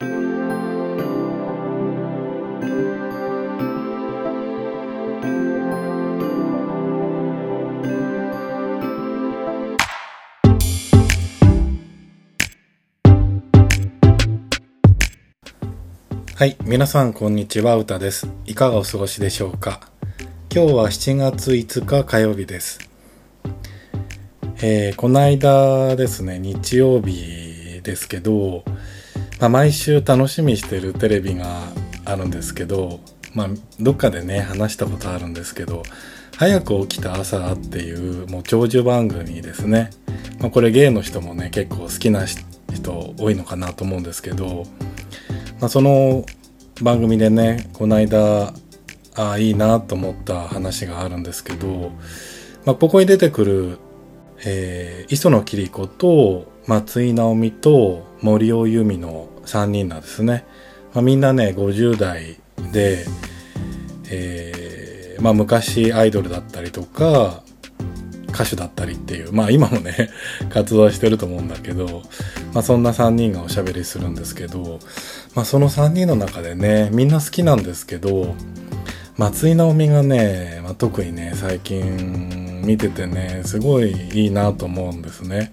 はい、皆さんこんにちは、うたです。いかがお過ごしでしょうか？今日は7月5日火曜日です。えー、この間ですね、日曜日ですけど、まあ、毎週楽しみしてるテレビがあるんですけど、まあ、どっかでね、話したことあるんですけど、早く起きた朝っていうもう長寿番組ですね。まあ、これ芸の人もね、結構好きな人多いのかなと思うんですけど、まあ、その番組でねこの間ああいいなと思った話があるんですけど、まあ、ここに出てくる、えー、磯野桐子と松井直美と森尾由美の3人なんですね、まあ、みんなね50代で、えーまあ、昔アイドルだったりとか歌手だったりっていうまあ今もね 活動してると思うんだけど、まあ、そんな3人がおしゃべりするんですけど、まあ、その3人の中でねみんな好きなんですけど松井直美がね、まあ、特にね最近見ててねすごいいいなと思うんですね。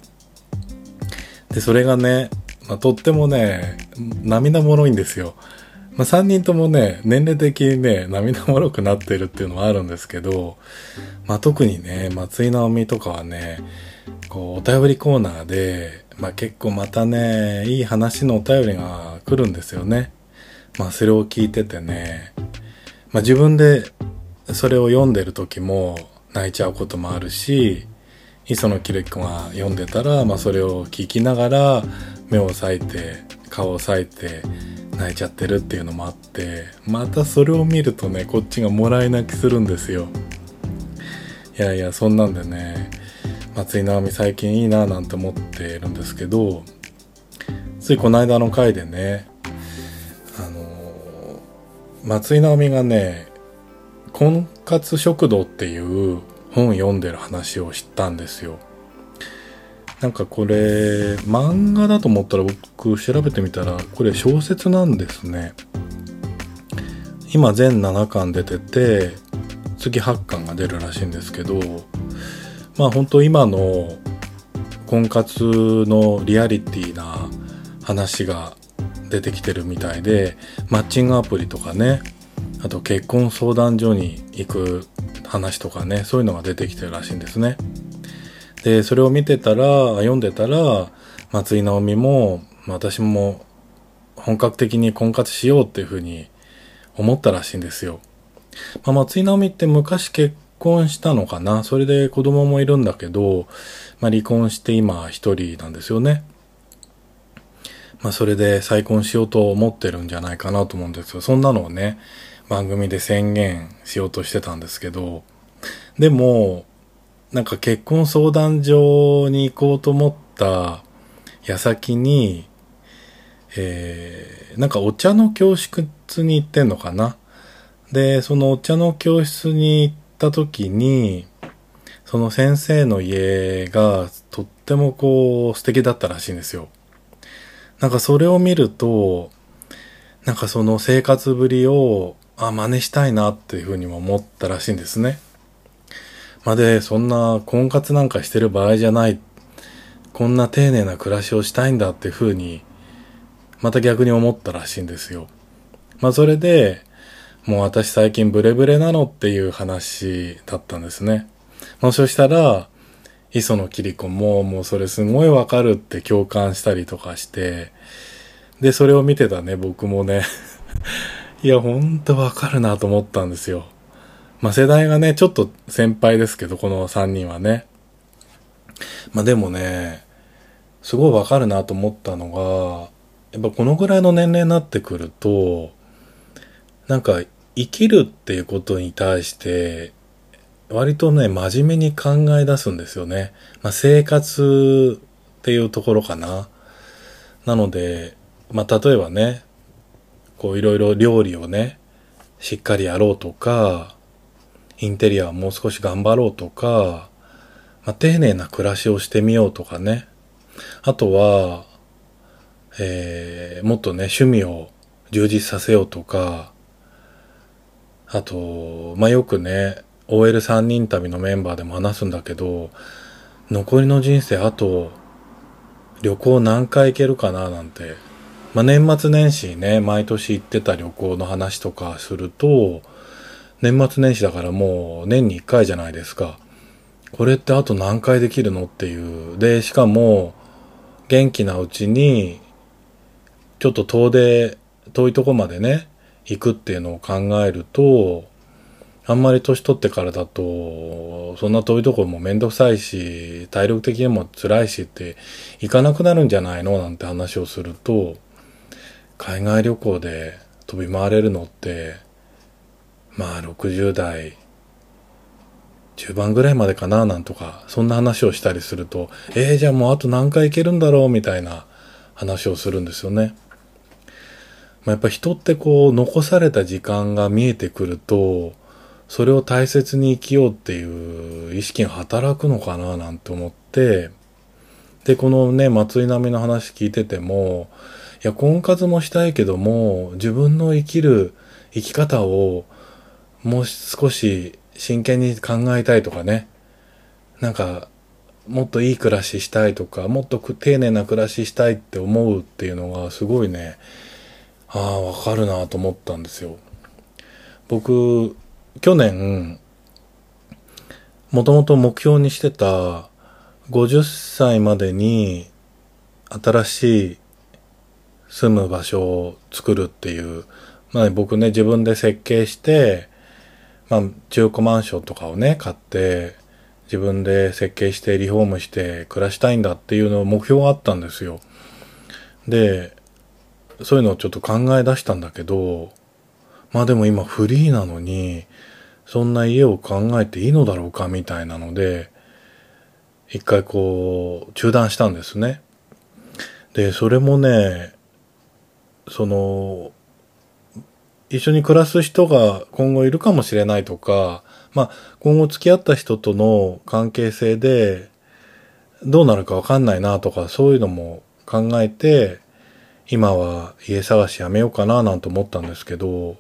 でそれがね、まあ、とってもね涙もろいんですよ。まあ、3人ともね、年齢的にね、涙もろくなってるっていうのはあるんですけど、まあ、特にね、松井直美とかはね、こう、お便りコーナーで、まあ、結構またね、いい話のお便りが来るんですよね。まあ、それを聞いててね、まあ、自分でそれを読んでる時も泣いちゃうこともあるし、磯野キ子が読んでたら、まあ、それを聞きながら目を裂いて顔を裂いて泣いちゃってるっていうのもあってまたそれを見るとねこっちがもらい泣きするんですよ。いやいやそんなんでね松井直美最近いいななんて思ってるんですけどついこの間の回でねあの松井直美がね婚活食堂っていう本読んでる話を知ったんですよ。なんかこれ漫画だと思ったら僕調べてみたらこれ小説なんですね。今全7巻出てて次8巻が出るらしいんですけどまあ本当今の婚活のリアリティな話が出てきてるみたいでマッチングアプリとかねあと結婚相談所に行く話とかねそういうのが出てきてるらしいんですね。で、それを見てたら、読んでたら、松井直美も、私も本格的に婚活しようっていうふうに思ったらしいんですよ。まあ、松井直美って昔結婚したのかな？それで子供もいるんだけど、まあ、離婚して今一人なんですよね。まあ、それで再婚しようと思ってるんじゃないかなと思うんですよ。そんなのをね、番組で宣言しようとしてたんですけど、でも、なんか結婚相談所に行こうと思った矢先に、えー、なんかお茶の教室に行ってんのかな？で、そのお茶の教室に行った時に、その先生の家がとってもこう素敵だったらしいんですよ。なんかそれを見ると、なんかその生活ぶりを、あ、真似したいなっていうふうにも思ったらしいんですね。まで、そんな婚活なんかしてる場合じゃない。こんな丁寧な暮らしをしたいんだっていうふうに、また逆に思ったらしいんですよ。まあそれで、もう私最近ブレブレなのっていう話だったんですね。もしそしたら、磯野桐子ももうそれすごいわかるって共感したりとかして、で、それを見てたね、僕もねいや、ほんとわかるなと思ったんですよ。まあ世代がね、ちょっと先輩ですけど、この3人はね。まあでもね、すごいわかるなと思ったのが、やっぱこのぐらいの年齢になってくると、なんか生きるっていうことに対して、割とね、真面目に考え出すんですよね。まあ生活っていうところかな。なので、まあ例えばね、こういろいろ料理をね、しっかりやろうとか、インテリアをもう少し頑張ろうとか、まあ、丁寧な暮らしをしてみようとかね。あとは、えー、もっとね、趣味を充実させようとか、あと、まあ、よくね、OL3 人旅のメンバーでも話すんだけど、残りの人生あと、旅行何回行けるかななんて。まあ、年末年始ね、毎年行ってた旅行の話とかすると、年末年始だからもう年に1回じゃないですか。これってあと何回できるのっていう。で、しかも、元気なうちに、ちょっと遠出、遠いとこまでね、行くっていうのを考えると、あんまり年取ってからだと、そんな遠いとこもめんどくさいし、体力的にも辛いしって、行かなくなるんじゃないの？なんて話をすると、海外旅行で飛び回れるのって、まあ60代、中盤ぐらいまでかななんとか、そんな話をしたりすると、えー、じゃあもうあと何回行けるんだろうみたいな話をするんですよね。まあ、やっぱ人ってこう、残された時間が見えてくると、それを大切に生きようっていう意識が働くのかななんて思って、で、このね、松井波の話聞いてても、や、婚活もしたいけども、自分の生きる生き方をもう少し真剣に考えたいとかね、なんか、もっといい暮らししたいとか、もっと丁寧な暮らししたいって思うっていうのがすごいね、ああ、わかるなと思ったんですよ。僕、去年、もともと目標にしてた50歳までに新しい住む場所を作るっていう、まあ僕ね、自分で設計して、まあ中古マンションとかをね、買って、自分で設計してリフォームして暮らしたいんだっていうのを目標があったんですよ。で、そういうのをちょっと考え出したんだけど、まあでも今フリーなのに、そんな家を考えていいのだろうかみたいなので、一回こう、中断したんですね。で、それもね、その、一緒に暮らす人が今後いるかもしれないとか、まあ、今後付き合った人との関係性で、どうなるかわかんないなとか、そういうのも考えて、今は家探しやめようかななんて思ったんですけど、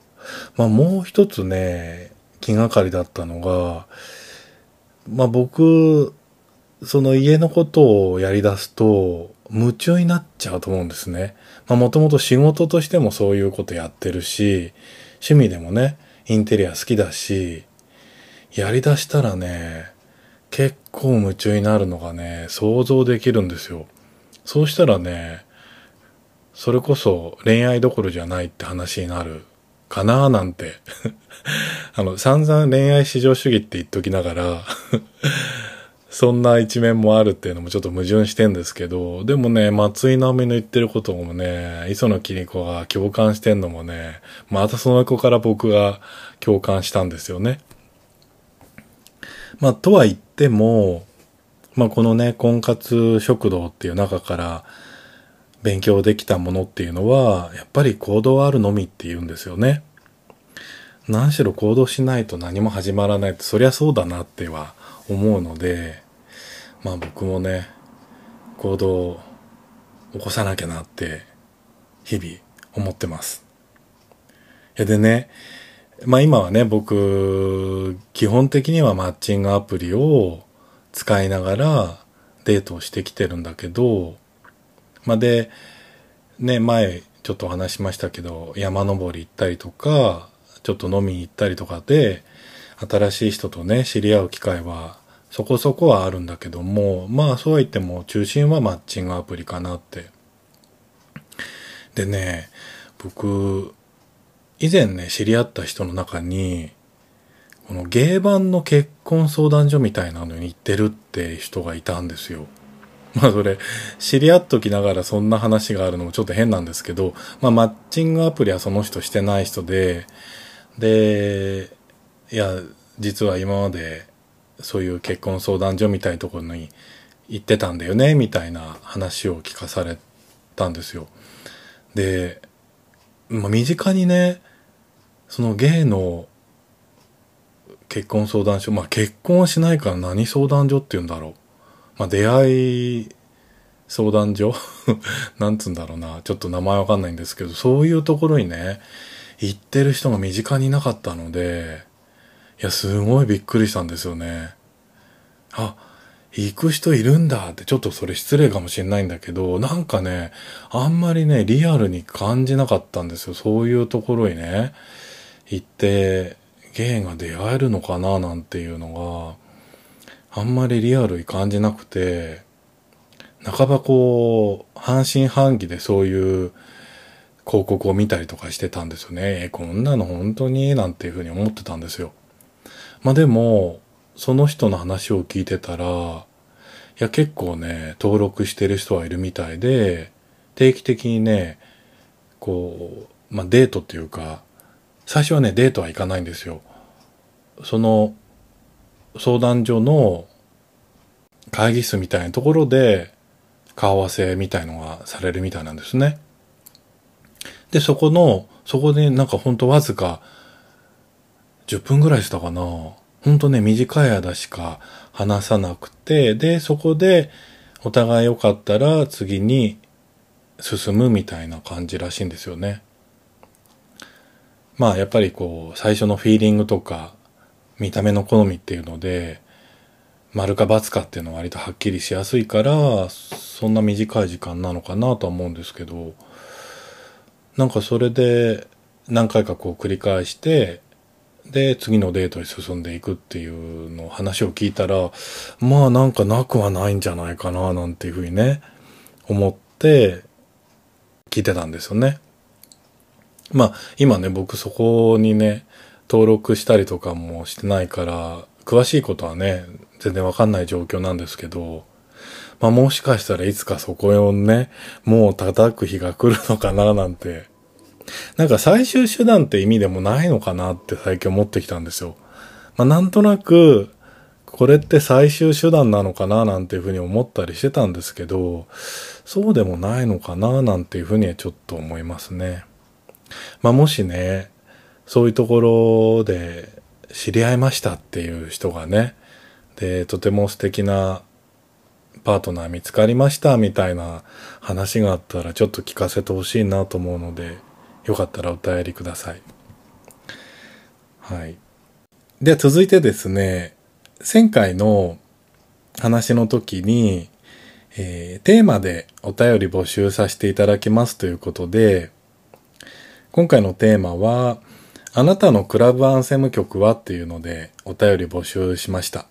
まあもう一つね、気がかりだったのが、まあ僕、その家のことをやり出すと、夢中になっちゃうと思うんですね。まあもともと仕事としてもそういうことやってるし、趣味でもね、インテリア好きだし、やり出したらね、結構夢中になるのがね、想像できるんですよ。そうしたらね、それこそ恋愛どころじゃないって話になるかななんて あの、散々恋愛至上主義って言っときながらそんな一面もあるっていうのもちょっと矛盾してんですけど、でもね、松井直美の言ってることもね、磯野桐子が共感してんのもね、またその子から僕が共感したんですよね。まあ、とは言っても、まあ、このね、婚活食堂っていう中から、勉強できたものっていうのは、やっぱり行動あるのみって言うんですよね。何しろ行動しないと何も始まらないって、そりゃそうだなっては思うので、まあ僕もね、行動を起こさなきゃなって、日々思ってます。でね、まあ今はね、僕、基本的にはマッチングアプリを使いながらデートをしてきてるんだけど、まあ、で、ね、前ちょっと話しましたけど、山登り行ったりとか、ちょっと飲みに行ったりとかで、新しい人とね、知り合う機会はそこそこはあるんだけども、まあそうは言っても中心はマッチングアプリかなって。でね、僕、以前ね、知り合った人の中に、この芸版の結婚相談所みたいなのに行ってるって人がいたんですよ。まあそれ、知り合っときながらそんな話があるのもちょっと変なんですけど、まあマッチングアプリはその人してない人で、で、いや、実は今までそういう結婚相談所みたいなところに行ってたんだよね、みたいな話を聞かされたんですよ。で、まあ身近にね、そのゲイの結婚相談所、まあ結婚はしないから何相談所って言うんだろう。まあ、出会い相談所？なんつうんだろうな。ちょっと名前わかんないんですけど、そういうところにね、行ってる人が身近にいなかったので、いや、すごいびっくりしたんですよね。あ、行く人いるんだってちょっとそれ失礼かもしれないんだけど、なんかね、あんまりね、リアルに感じなかったんですよ。そういうところにね、行って、ゲイが出会えるのかななんていうのが、あんまりリアルに感じなくて、半ばこう、半信半疑でそういう広告を見たりとかしてたんですよね。え、こんなの本当に？なんていうふうに思ってたんですよ。まあでも、その人の話を聞いてたら、いや結構ね、登録してる人はいるみたいで、定期的にね、こう、まあデートっていうか、最初はね、デートは行かないんですよ。その、相談所の会議室みたいなところで、顔合わせみたいのがされるみたいなんですね。で、そこの、そこでなんかほんとわずか10分ぐらいしたかな。ほんとね、短い間しか話さなくて、で、そこでお互い良かったら次に進むみたいな感じらしいんですよね。まあやっぱりこう、最初のフィーリングとか、見た目の好みっていうので、丸か×かっていうのは割とはっきりしやすいから、そんな短い時間なのかなとは思うんですけど、なんかそれで何回かこう繰り返して、で、次のデートに進んでいくっていうの話を聞いたら、まあなんかなくはないんじゃないかななんていうふうにね、思って聞いてたんですよね。まあ今ね、僕そこにね、登録したりとかもしてないから、詳しいことはね、全然わかんない状況なんですけど、まあもしかしたらいつかそこをね、もう叩く日が来るのかななんてなんか最終手段って意味でもないのかなって最近思ってきたんですよ。まあなんとなく、これって最終手段なのかななんていうふうに思ったりしてたんですけど、そうでもないのかななんていうふうにはちょっと思いますね。まあもしね、そういうところで知り合いましたっていう人がね、で、とても素敵なパートナー見つかりましたみたいな話があったらちょっと聞かせてほしいなと思うので、よかったらお便りください。はい。では続いてですね、前回の話の時に、えー、テーマでお便り募集させていただきますということで、今回のテーマは、あなたのクラブアンセム曲はっていうのでお便り募集しました。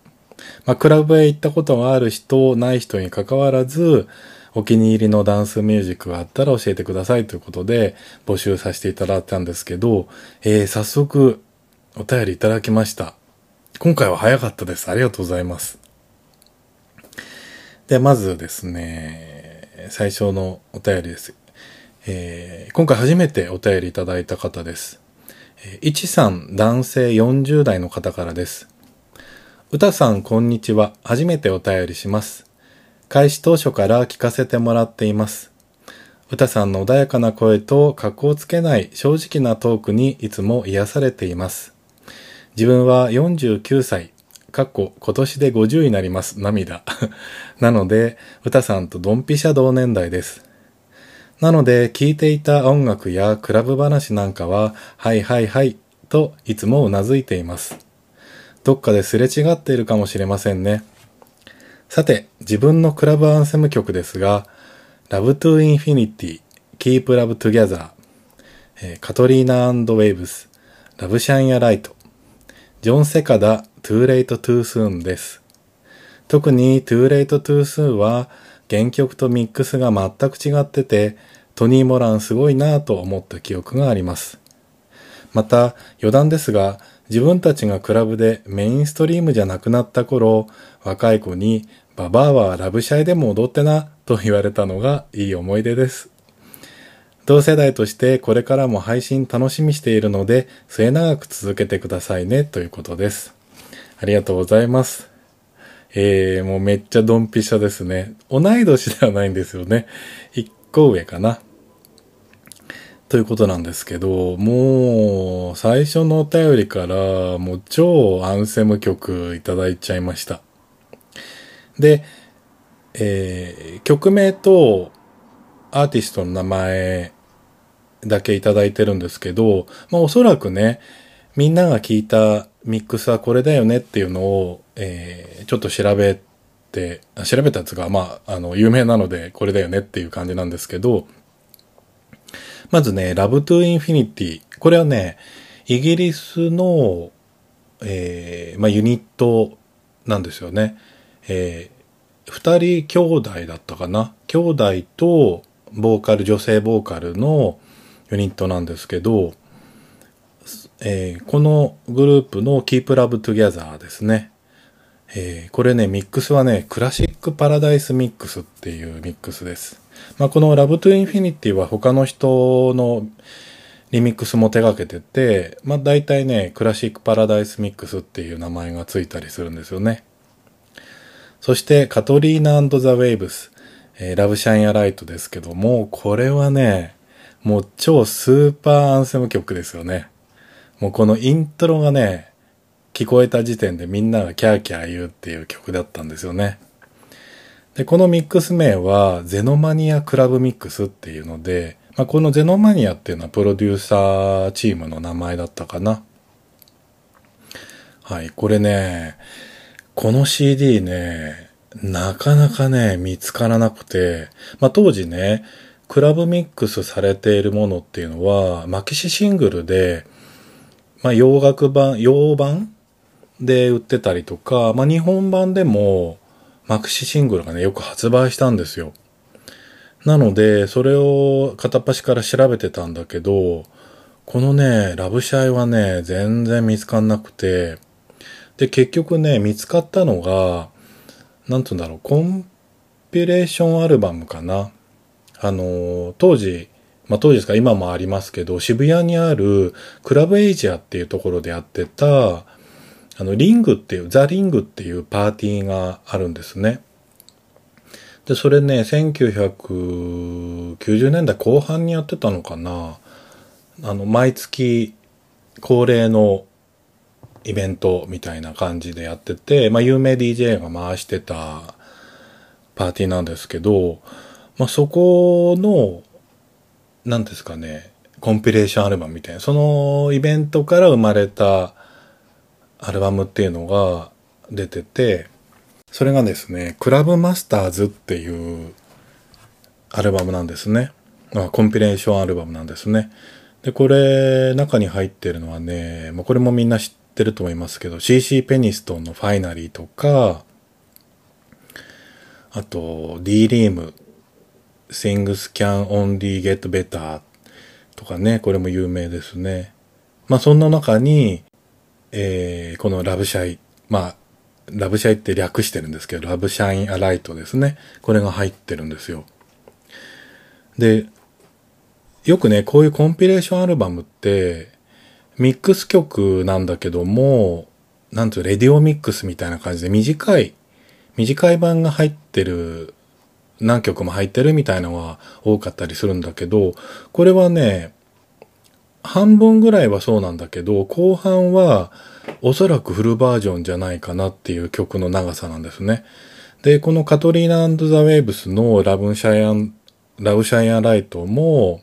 まあ、クラブへ行ったことがある人、ない人に関わらず、お気に入りのダンスミュージックがあったら教えてくださいということで募集させていただいたんですけど、えー、早速お便りいただきました。今回は早かったです。ありがとうございます。で、まずですね、最初のお便りです。えー、今回初めてお便りいただいた方です。え、いちさん男性40代の方からです。うたさんこんにちは。初めてお便りします。開始当初から聞かせてもらっています。歌さんの穏やかな声と格好つけない正直なトークにいつも癒されています。自分は49歳、かっこ今年で50になります。涙。なので、歌さんとドンピシャ同年代です。なので、聴いていた音楽やクラブ話なんかは、はいはいはいといつもうなずいています。どっかですれ違っているかもしれませんね。さて、自分のクラブアンセム曲ですが、Love to Infinity, Keep Love Together、えー、カトリーナウェーブス、ラブシャインやライト、ジョン・セカダ、Too Late Too Soon です。特に Too Late Too Soon は原曲とミックスが全く違ってて、トニー・モランすごいなぁと思った記憶があります。また、余談ですが、自分たちがクラブでメインストリームじゃなくなった頃、若い子にババアはラブシャイでも踊ってな、と言われたのがいい思い出です。同世代としてこれからも配信楽しみしているので、末永く続けてくださいね、ということです。ありがとうございます。えー、もうめっちゃドンピシャですね。同い年ではないんですよね。一個上かな。ということなんですけど、もう、最初のお便りから、もう超アンセム曲いただいちゃいました。で、えー、曲名とアーティストの名前だけいただいてるんですけど、まあおそらくね、みんなが聞いたミックスはこれだよねっていうのを、えー、ちょっと調べて、調べたやつが、まあ、あの、有名なのでこれだよねっていう感じなんですけど、まずね、Love to Infinity。これはね、イギリスの、えー、まあ、ユニットなんですよね。えー、二人兄弟だったかな？兄弟と、ボーカル、女性ボーカルのユニットなんですけど、えー、このグループの Keep Love Together ですね。えー、これね、ミックスはね、クラシックパラダイスミックスっていうミックスです。まあ、この Love to Infinity は他の人のリミックスも手掛けてて、まあ、大体ね、クラシックパラダイスミックスっていう名前がついたりするんですよね。そして、カトリーナザ・ウェイブス、えー、ラブシャイン・アライトですけども、これはね、もう超スーパーアンセム曲ですよね。もうこのイントロがね、聞こえた時点でみんながキャーキャー言うっていう曲だったんですよね。で、このミックス名はゼノマニアクラブミックスっていうので、まあ、このゼノマニアっていうのはプロデューサーチームの名前だったかな。はい、これね、この CD ね、なかなかね、見つからなくて、まあ、当時ね、クラブミックスされているものっていうのは、マキシシングルで、まあ、洋楽版、洋版で売ってたりとか、まあ、日本版でも、マキシシングルがね、よく発売したんですよ。なので、それを片っ端から調べてたんだけど、このね、ラブシャイはね、全然見つかんなくて、で、結局ね、見つかったのが、なんつうんだろう、コンピレーションアルバムかな。あの、当時、まあ当時ですか、今もありますけど、渋谷にあるクラブエイジアっていうところでやってた、あの、リングっていう、ザ・リングっていうパーティーがあるんですね。で、それね、1990年代後半にやってたのかな。あの、毎月恒例のイベントみたいな感じでやってて、まあ、有名 DJ が回してたパーティーなんですけど、まあ、そこの、なんですかね、コンピレーションアルバムみたいな、そのイベントから生まれたアルバムっていうのが出てて、それがですね、クラブマスターズっていうアルバムなんですね。コンピレーションアルバムなんですね。で、これ、中に入ってるのはね、まあ、これもみんな知ってると思いますけど、CC ペニストンのファイナリーとか、あと、D リーム、Things Can Only Get Better とかね、これも有名ですね。まあそんな中に、えー、このラブシャイ、まあ、ラブシャイって略してるんですけど、ラブシャインアライトですね。これが入ってるんですよ。で、よくね、こういうコンピレーションアルバムって、ミックス曲なんだけども、なんとレディオミックスみたいな感じで短い、短い版が入ってる、何曲も入ってるみたいなのは多かったりするんだけど、これはね、半分ぐらいはそうなんだけど、後半はおそらくフルバージョンじゃないかなっていう曲の長さなんですね。で、このカトリーナザ・ウェーブスのラブシャイアン、ラブシャイアンライトも、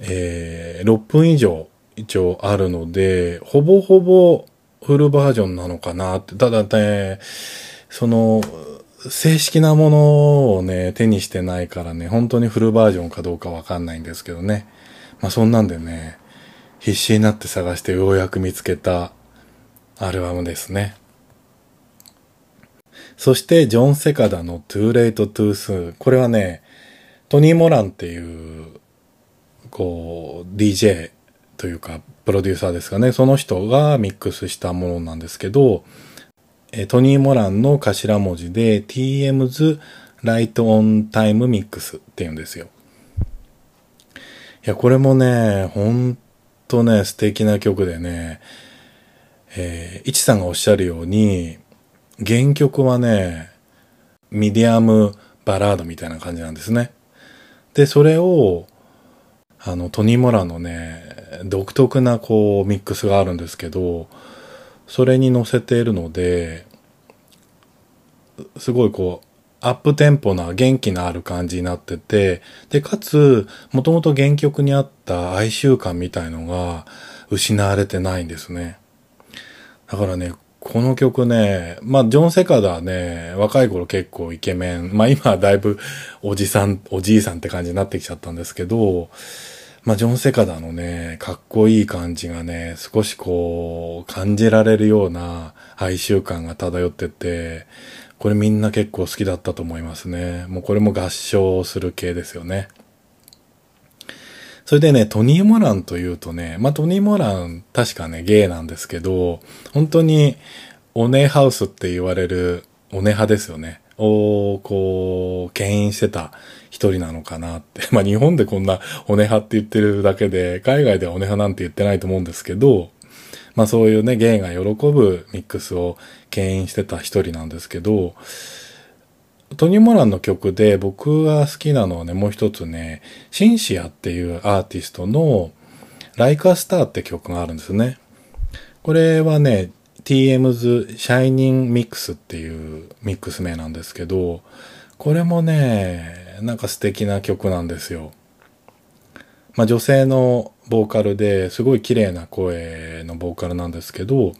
えー、6分以上一応あるので、ほぼほぼフルバージョンなのかなって。ただね、その、正式なものをね、手にしてないからね、本当にフルバージョンかどうかわかんないんですけどね。まあそんなんでね、必死になって探してようやく見つけたアルバムですね。そしてジョン・セカダの Too Late Too Soon。これはね、トニー・モランっていう、こう、DJ というか、プロデューサーですかね。その人がミックスしたものなんですけど、トニー・モランの頭文字で TM's Light on Time Mix って言うんですよ。いや、これもね、ほんとね、素敵な曲でね、えー、いちさんがおっしゃるように、原曲はね、ミディアムバラードみたいな感じなんですね。で、それを、あの、トニー・モラのね、独特なこう、ミックスがあるんですけど、それに乗せているので、すごいこうアップテンポな元気のある感じになってて、で、かつ、もともと原曲にあった哀愁感みたいのが失われてないんですね。だからね、この曲ね、まあ、ジョン・セカダはね、若い頃結構イケメン、まあ今はだいぶおじさん、おじいさんって感じになってきちゃったんですけど、まあ、ジョン・セカダのね、かっこいい感じがね、少しこう、感じられるような哀愁感が漂ってて、これみんな結構好きだったと思いますね。もうこれも合唱する系ですよね。それでね、トニー・モランというとね、まあ、トニー・モラン確かね、ゲイなんですけど、本当に、オネハウスって言われる、オネ派ですよね。を、こう、牽引してた一人なのかなって。まあ日本でこんなオネ派って言ってるだけで、海外ではオネ派なんて言ってないと思うんですけど、まあそういうね、ゲイが喜ぶミックスを牽引してた一人なんですけど、トニー・モランの曲で僕が好きなのはね、もう一つね、シンシアっていうアーティストの Like a Star って曲があるんですね。これはね、TM's Shining Mix っていうミックス名なんですけど、これもね、なんか素敵な曲なんですよ。まあ女性のボーカルですごい綺麗な声のボーカルなんですけど、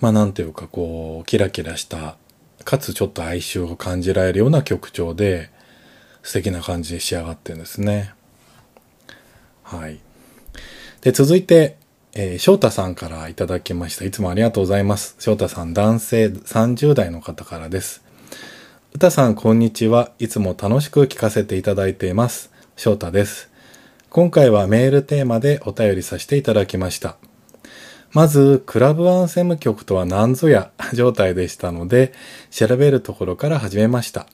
まあなんていうかこう、キラキラした、かつちょっと哀愁を感じられるような曲調で、素敵な感じで仕上がってるんですね。はい。で、続いて、えー、翔太さんからいただきました。いつもありがとうございます。翔太さん、男性30代の方からです。歌さん、こんにちは。いつも楽しく聞かせていただいています。翔太です。今回はメールテーマでお便りさせていただきました。まず、クラブアンセム曲とは何ぞや 状態でしたので、調べるところから始めました。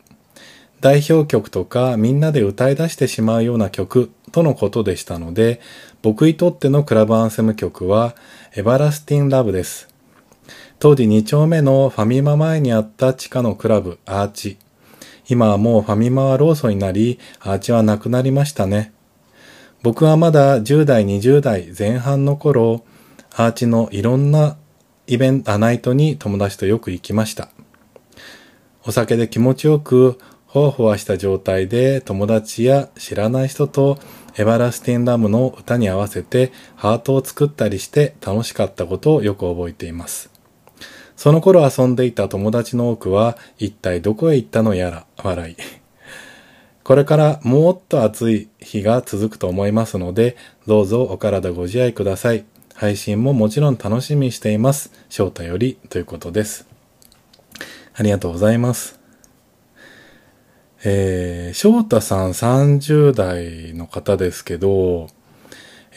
代表曲とかみんなで歌い出してしまうような曲とのことでしたので、僕にとってのクラブアンセム曲は、エバラスティンラブです。当時2丁目のファミマ前にあった地下のクラブ、アーチ。今はもうファミマはローソンになり、アーチはなくなりましたね。僕はまだ10代、20代前半の頃、アーチのいろんなイベント、ナイトに友達とよく行きました。お酒で気持ちよくほわほわした状態で友達や知らない人とエバラスティンラムの歌に合わせてハートを作ったりして楽しかったことをよく覚えています。その頃遊んでいた友達の多くは一体どこへ行ったのやら笑い。これからもっと暑い日が続くと思いますので、どうぞお体ご自愛ください。配信ももちろん楽しみにしています。翔太よりということです。ありがとうございます。えー、翔太さん30代の方ですけど、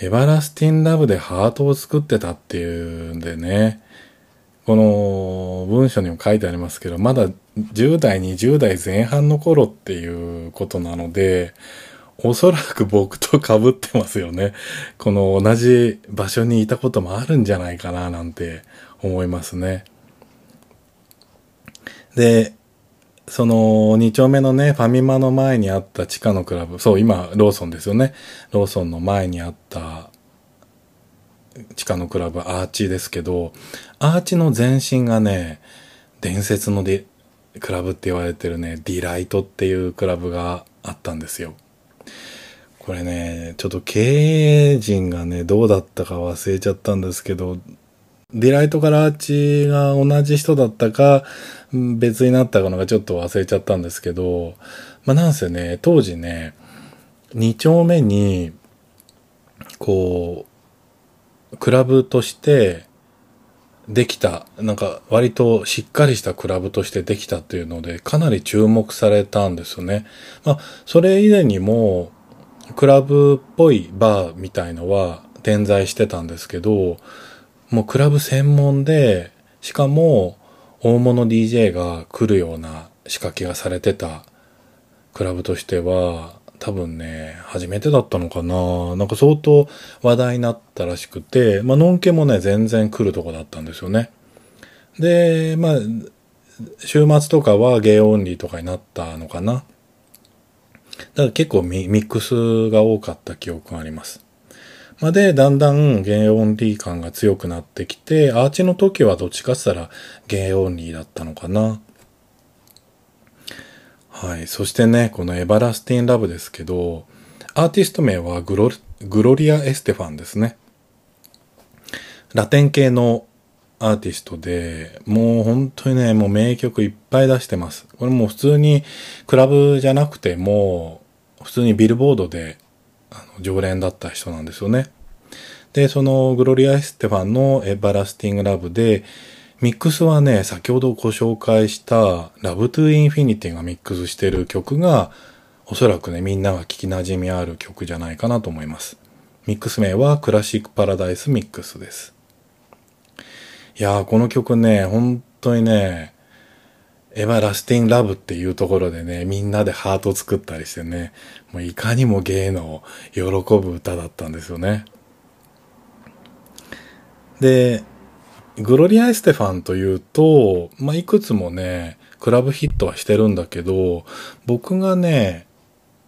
エバラスティンラブでハートを作ってたっていうんでね、この文章にも書いてありますけど、まだ10代、20代前半の頃っていうことなので、おそらく僕と被ってますよね。この同じ場所にいたこともあるんじゃないかななんて思いますね。で、その2丁目のね、ファミマの前にあった地下のクラブ、そう、今、ローソンですよね。ローソンの前にあった地下のクラブ、アーチですけど、アーチの前身がね、伝説のゲイクラブって言われてるね、ディライトっていうクラブがあったんですよ。これね、ちょっと経営陣がね、どうだったか忘れちゃったんですけど、ディライトからアーチが同じ人だったか、別になったかのがちょっと忘れちゃったんですけど、まあなんせね、当時ね、2丁目に、こう、クラブとしてできた、なんか割としっかりしたクラブとしてできたっていうので、かなり注目されたんですよね。まあ、それ以前にも、クラブっぽいバーみたいのは点在してたんですけど、もうクラブ専門で、しかも大物 DJ が来るような仕掛けがされてたクラブとしては、多分ね、初めてだったのかななんか相当話題になったらしくて、まあ、のんけもね、全然来るとこだったんですよね。で、まあ、週末とかはゲイオンリーとかになったのかな。だから結構ミックスが多かった記憶があります。まで、だんだんゲイオンリー感が強くなってきて、アーチの時はどっちかって言ったらゲイオンリーだったのかな。はい。そしてね、このエバラスティンラブですけど、アーティスト名はグログロリア・エステファンですね。ラテン系のアーティストで、もう本当にね、もう名曲いっぱい出してます。これもう普通にクラブじゃなくても、普通にビルボードであの常連だった人なんですよね。で、そのグロリア・エステファンの Everlasting Love で、ミックスはね、先ほどご紹介した Love to Infinity がミックスしてる曲が、おそらくね、みんなが聞き馴染みある曲じゃないかなと思います。ミックス名は Classic Paradise Mix です。いやー、この曲ね、本当にね、エヴァラスティンラブっていうところでね、みんなでハート作ったりしてね、もういかにもゲイの喜ぶ歌だったんですよね。で、グロリア・エステファンというと、まあ、いくつもね、クラブヒットはしてるんだけど、僕がね、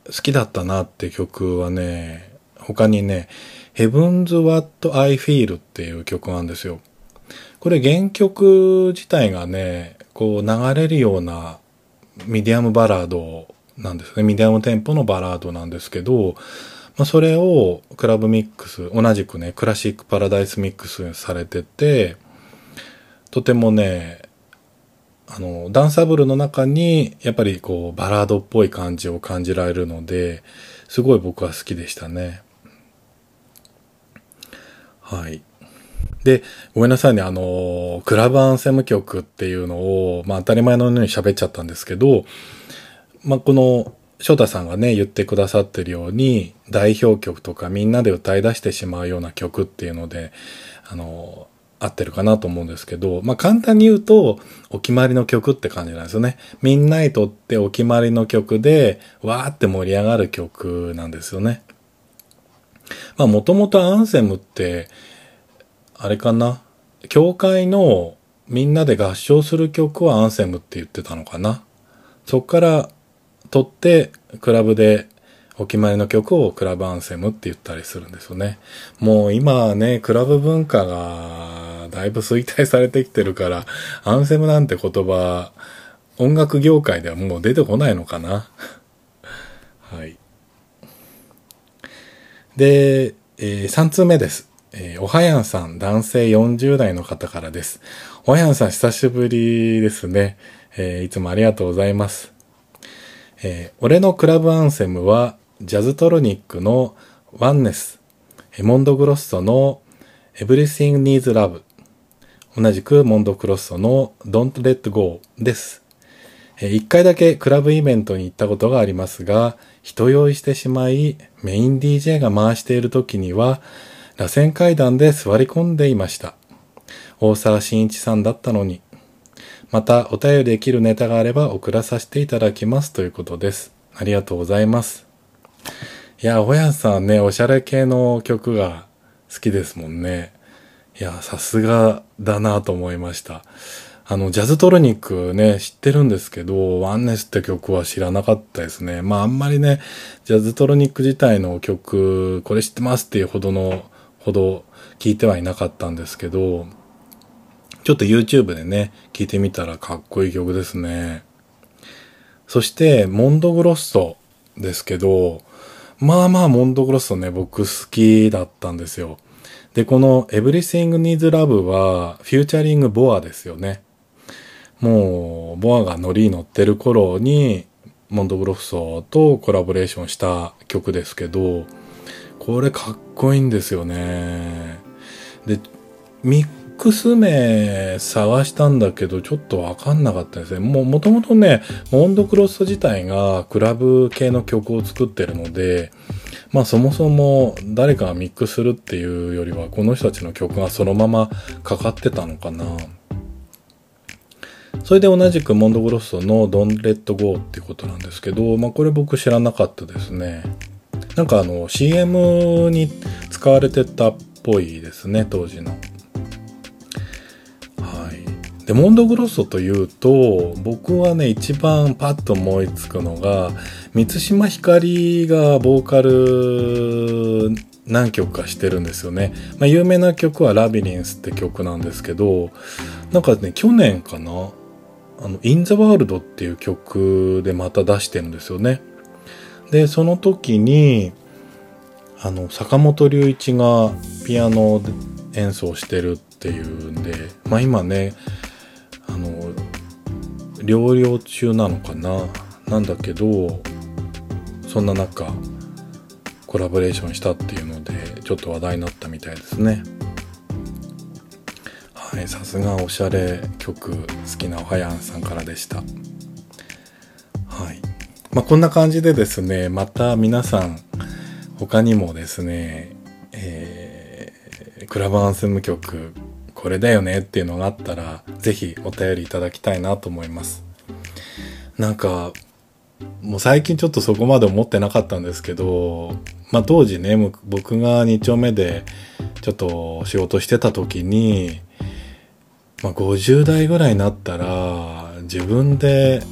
好きだったなって曲はね、他にね、Heaven's What I Feel っていう曲なんですよ。これ原曲自体がね、こう流れるようなミディアムバラードなんですね。ミディアムテンポのバラードなんですけど、まあ、それをクラブミックス、同じくね、 Classic Paradise Mix されてて、とてもね、あの、ダンサブルの中に、やっぱりこう、バラードっぽい感じを感じられるので、すごい僕は好きでしたね。はい。で、ごめんなさいね、あの、 club anthem 曲っていうのを、まあ当たり前のように喋っちゃったんですけど、まあこの、翔太さんがね、言ってくださってるように、代表曲とかみんなで歌い出してしまうような曲っていうので、あの、合ってるかなと思うんですけど、まあ簡単に言うと、お決まりの曲って感じなんですよね。みんなにとってお決まりの曲で、わーって盛り上がる曲なんですよね。まあもともとアンセムって、あれかな？教会のみんなで合唱する曲はアンセムって言ってたのかな？そっから取ってクラブでお決まりの曲をクラブアンセムって言ったりするんですよね。もう今ね、クラブ文化がだいぶ衰退されてきてるから、アンセムなんて言葉、音楽業界ではもう出てこないのかな。はい。で、えー、3通目です。えー、おはやんさん、男性40代の方からです。おはやんさん、久しぶりですね。えー、いつもありがとうございます。えー、俺のクラブアンセムは、ジャズトロニックのワンネス、モンドグロッソの Everything Needs Love、同じくモンドクロッソの Don't Let Go です。一回だけクラブイベントに行ったことがありますが、人用意してしまい、メイン DJ が回している時には、螺旋階段で座り込んでいました。大沢慎一さんだったのに。またお便りできるネタがあれば送らさせていただきますということです。ありがとうございます。いや、おやさんね、おしゃれ系の曲が好きですもんね。いや、さすがだなと思いました。あの、ジャズトロニックね、知ってるんですけど、ワンネスって曲は知らなかったですね。まあ、あんまりね、ジャズトロニック自体の曲、これ知ってますっていうほどのほど聞いてはいなかったんですけど、ちょっと YouTube でね、聞いてみたらかっこいい曲ですね。そして、モンドグロッソですけど、まあまあモンドグロッソね、僕好きだったんですよ。で、この Everything Needs Love は、フューチャリングボアですよね。もう、ボアがノリに乗ってる頃に、モンドグロッソとコラボレーションした曲ですけど、これかっこいいんですよね。で、ミックス名探したんだけど、ちょっとわかんなかったですね。もう、もともとね、モンドクロス自体がクラブ系の曲を作ってるので、まあそもそも誰かがミックスするっていうよりは、この人たちの曲がそのままかかってたのかな。それで同じくモンドグロッソの Don't Let Go っていうことなんですけど、まあこれ僕知らなかったですね。なんかあの CM に使われてたっぽいですね当時の。でモンドグロッソというと僕はね一番パッと思いつくのが満島ひかりがボーカル何曲かしてるんですよね。まあ、有名な曲は「ラビリンス」って曲なんですけどなんかね去年かなあの、In the World っていう曲でまた出してるんですよね。で、その時に、あの、坂本龍一がピアノで演奏してるっていうんで、まあ今ね、療養中なのかな？なんだけど、そんな中、コラボレーションしたっていうので、ちょっと話題になったみたいですね。はい、さすがおしゃれ曲好きなおはやんさんからでした。はい。まあ、こんな感じでですね、また皆さん、他にもですね、えー、クラブアンセム曲、これだよねっていうのがあったら、ぜひお便りいただきたいなと思います。なんか、もう最近ちょっとそこまで思ってなかったんですけど、まあ当時ね、僕が2丁目でちょっと仕事してた時に、まあ、50代ぐらいになったら自分で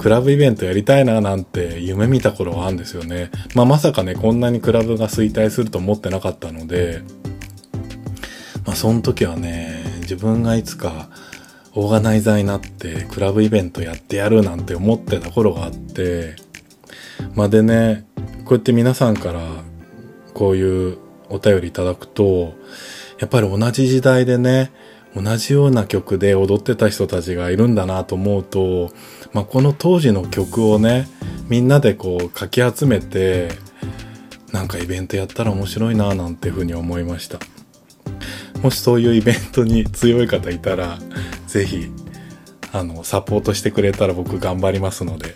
クラブイベントやりたいななんて夢見た頃はあるんですよね。まあ、まさかね、こんなにクラブが衰退すると思ってなかったので、まあ、その時はね、自分がいつかオーガナイザーになってクラブイベントやってやるなんて思ってた頃があって、まあ、でね、こうやって皆さんからこういうお便りいただくと、やっぱり同じ時代でね、同じような曲で踊ってた人たちがいるんだなと思うと、まあ、この当時の曲をね、みんなでこうかき集めて、なんかイベントやったら面白いななんていうふうに思いました。もしそういうイベントに強い方いたら、ぜひ、あの、サポートしてくれたら僕頑張りますので。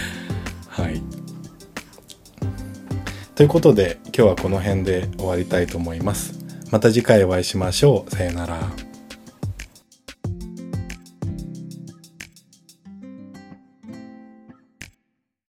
はい。ということで、今日はこの辺で終わりたいと思います。また次回お会いしましょう。さよなら。